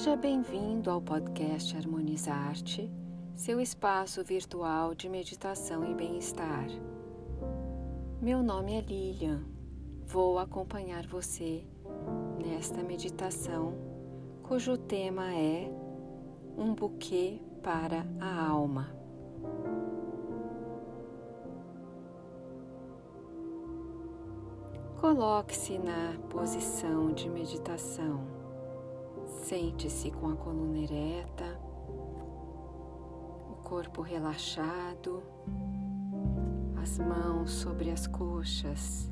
Seja bem-vindo ao podcast Harmonizarte, seu espaço virtual de meditação e bem-estar. Meu nome é Lilian. Vou acompanhar você nesta meditação, cujo tema é Um buquê para a alma. Coloque-se na posição de meditação Sente-se com a coluna ereta, o corpo relaxado, as mãos sobre as coxas.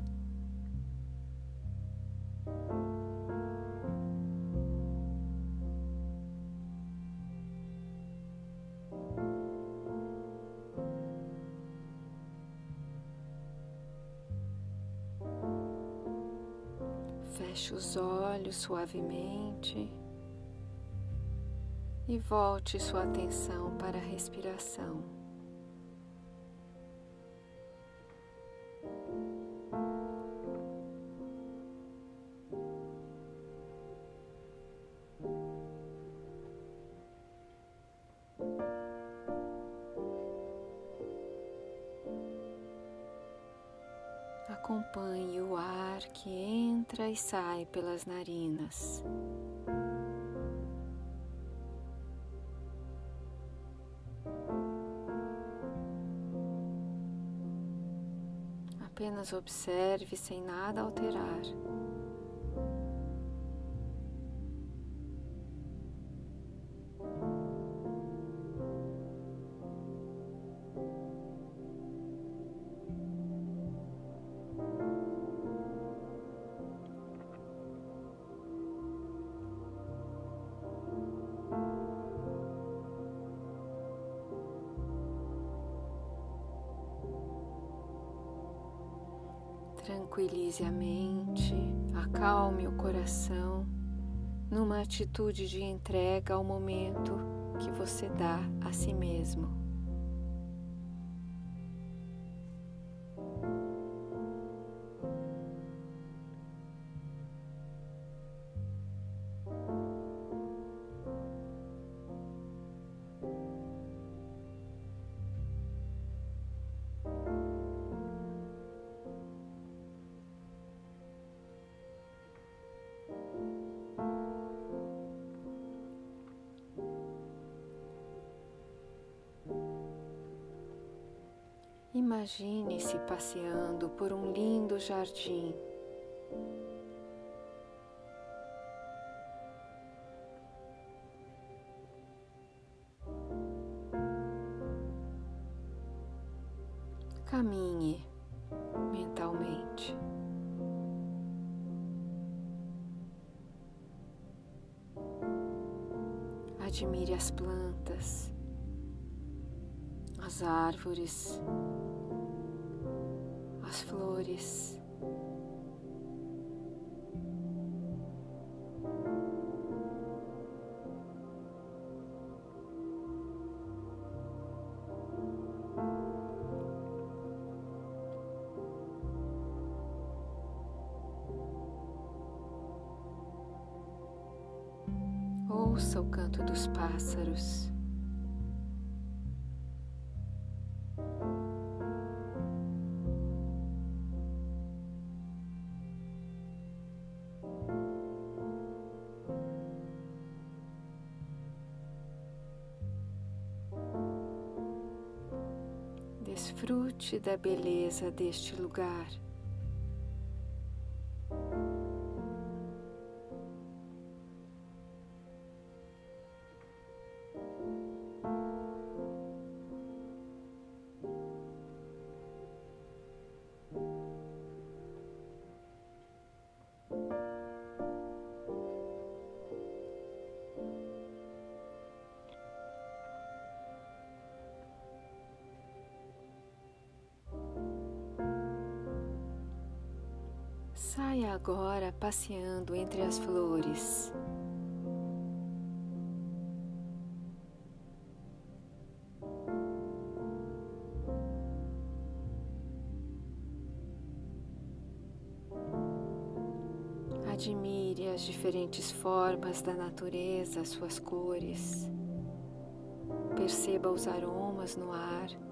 Feche os olhos suavemente e volte sua atenção para a respiração. Acompanhe o ar que entra e sai pelas narinas. Apenas observe sem nada alterar. Tranquilize a mente, acalme o coração numa atitude de entrega ao momento que você dá a si mesmo. Imagine-se passeando por um lindo jardim. Caminhe mentalmente. Admire as plantas, as árvores, as flores. Ouça o canto dos pássaros. Desfrute da beleza deste lugar. Saia agora passeando entre as flores. Admire as diferentes formas da natureza, suas cores. Perceba os aromas no ar.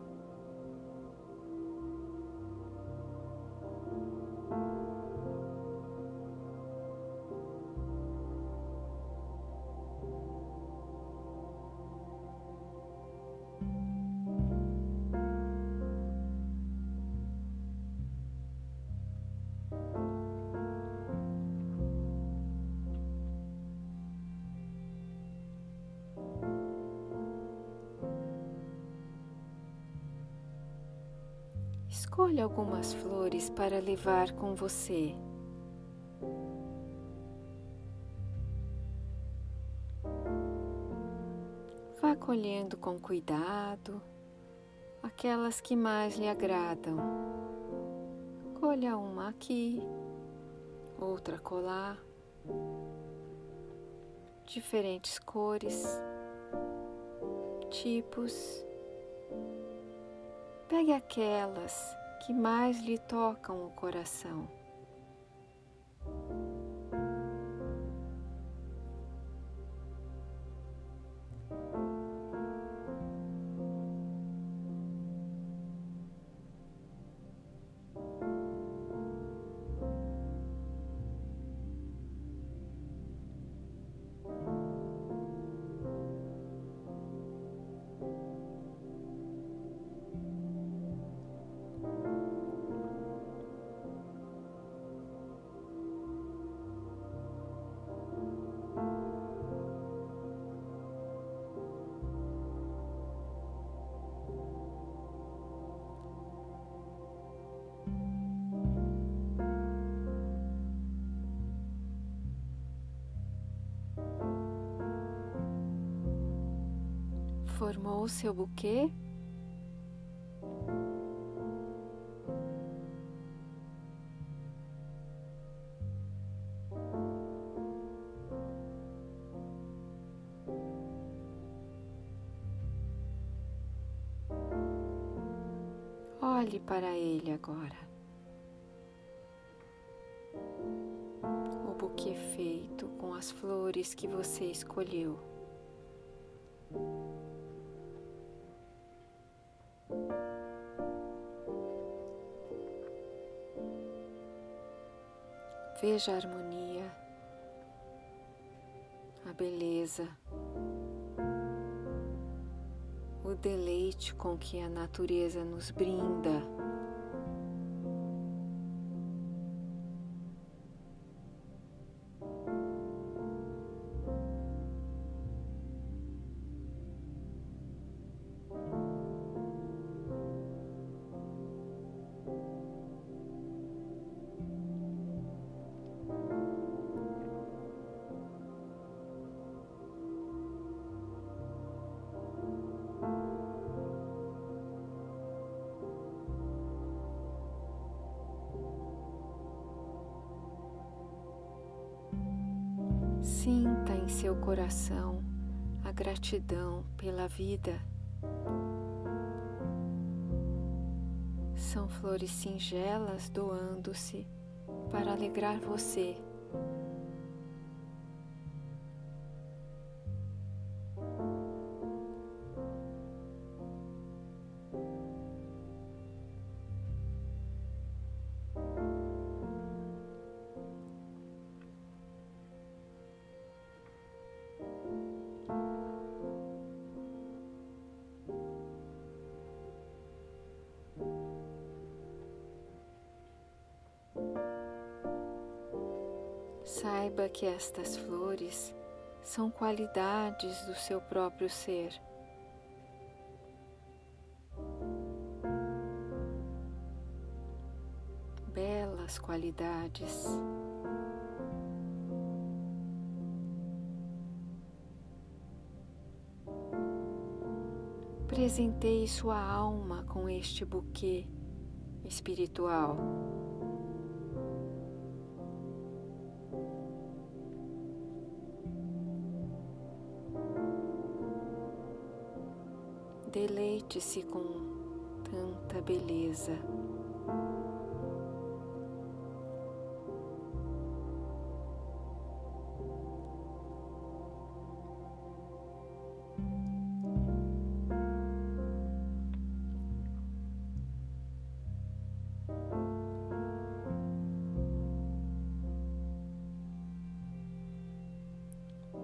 Escolha algumas flores para levar com você. Vá colhendo com cuidado aquelas que mais lhe agradam. Colha uma aqui, outra colar, diferentes cores, tipos Pegue aquelas que mais lhe tocam o coração. Formou o seu buquê? Olhe para ele agora. O buquê feito com as flores que você escolheu. Veja a harmonia, a beleza, o deleite com que a natureza nos brinda. Sinta em seu coração a gratidão pela vida. São flores singelas doando-se para alegrar você. Saiba que estas flores são qualidades do seu próprio ser. Belas qualidades. Presenteie sua alma com este buquê espiritual. Deleite-se com tanta beleza.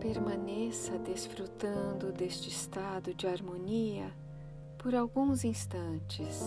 permaneça desfrutando deste estado de harmonia por alguns instantes.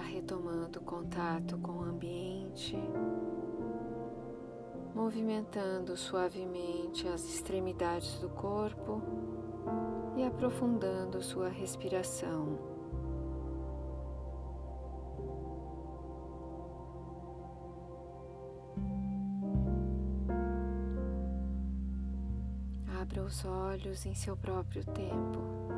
Retomando contato com o ambiente, movimentando suavemente as extremidades do corpo e aprofundando sua respiração. Abra os olhos em seu próprio tempo.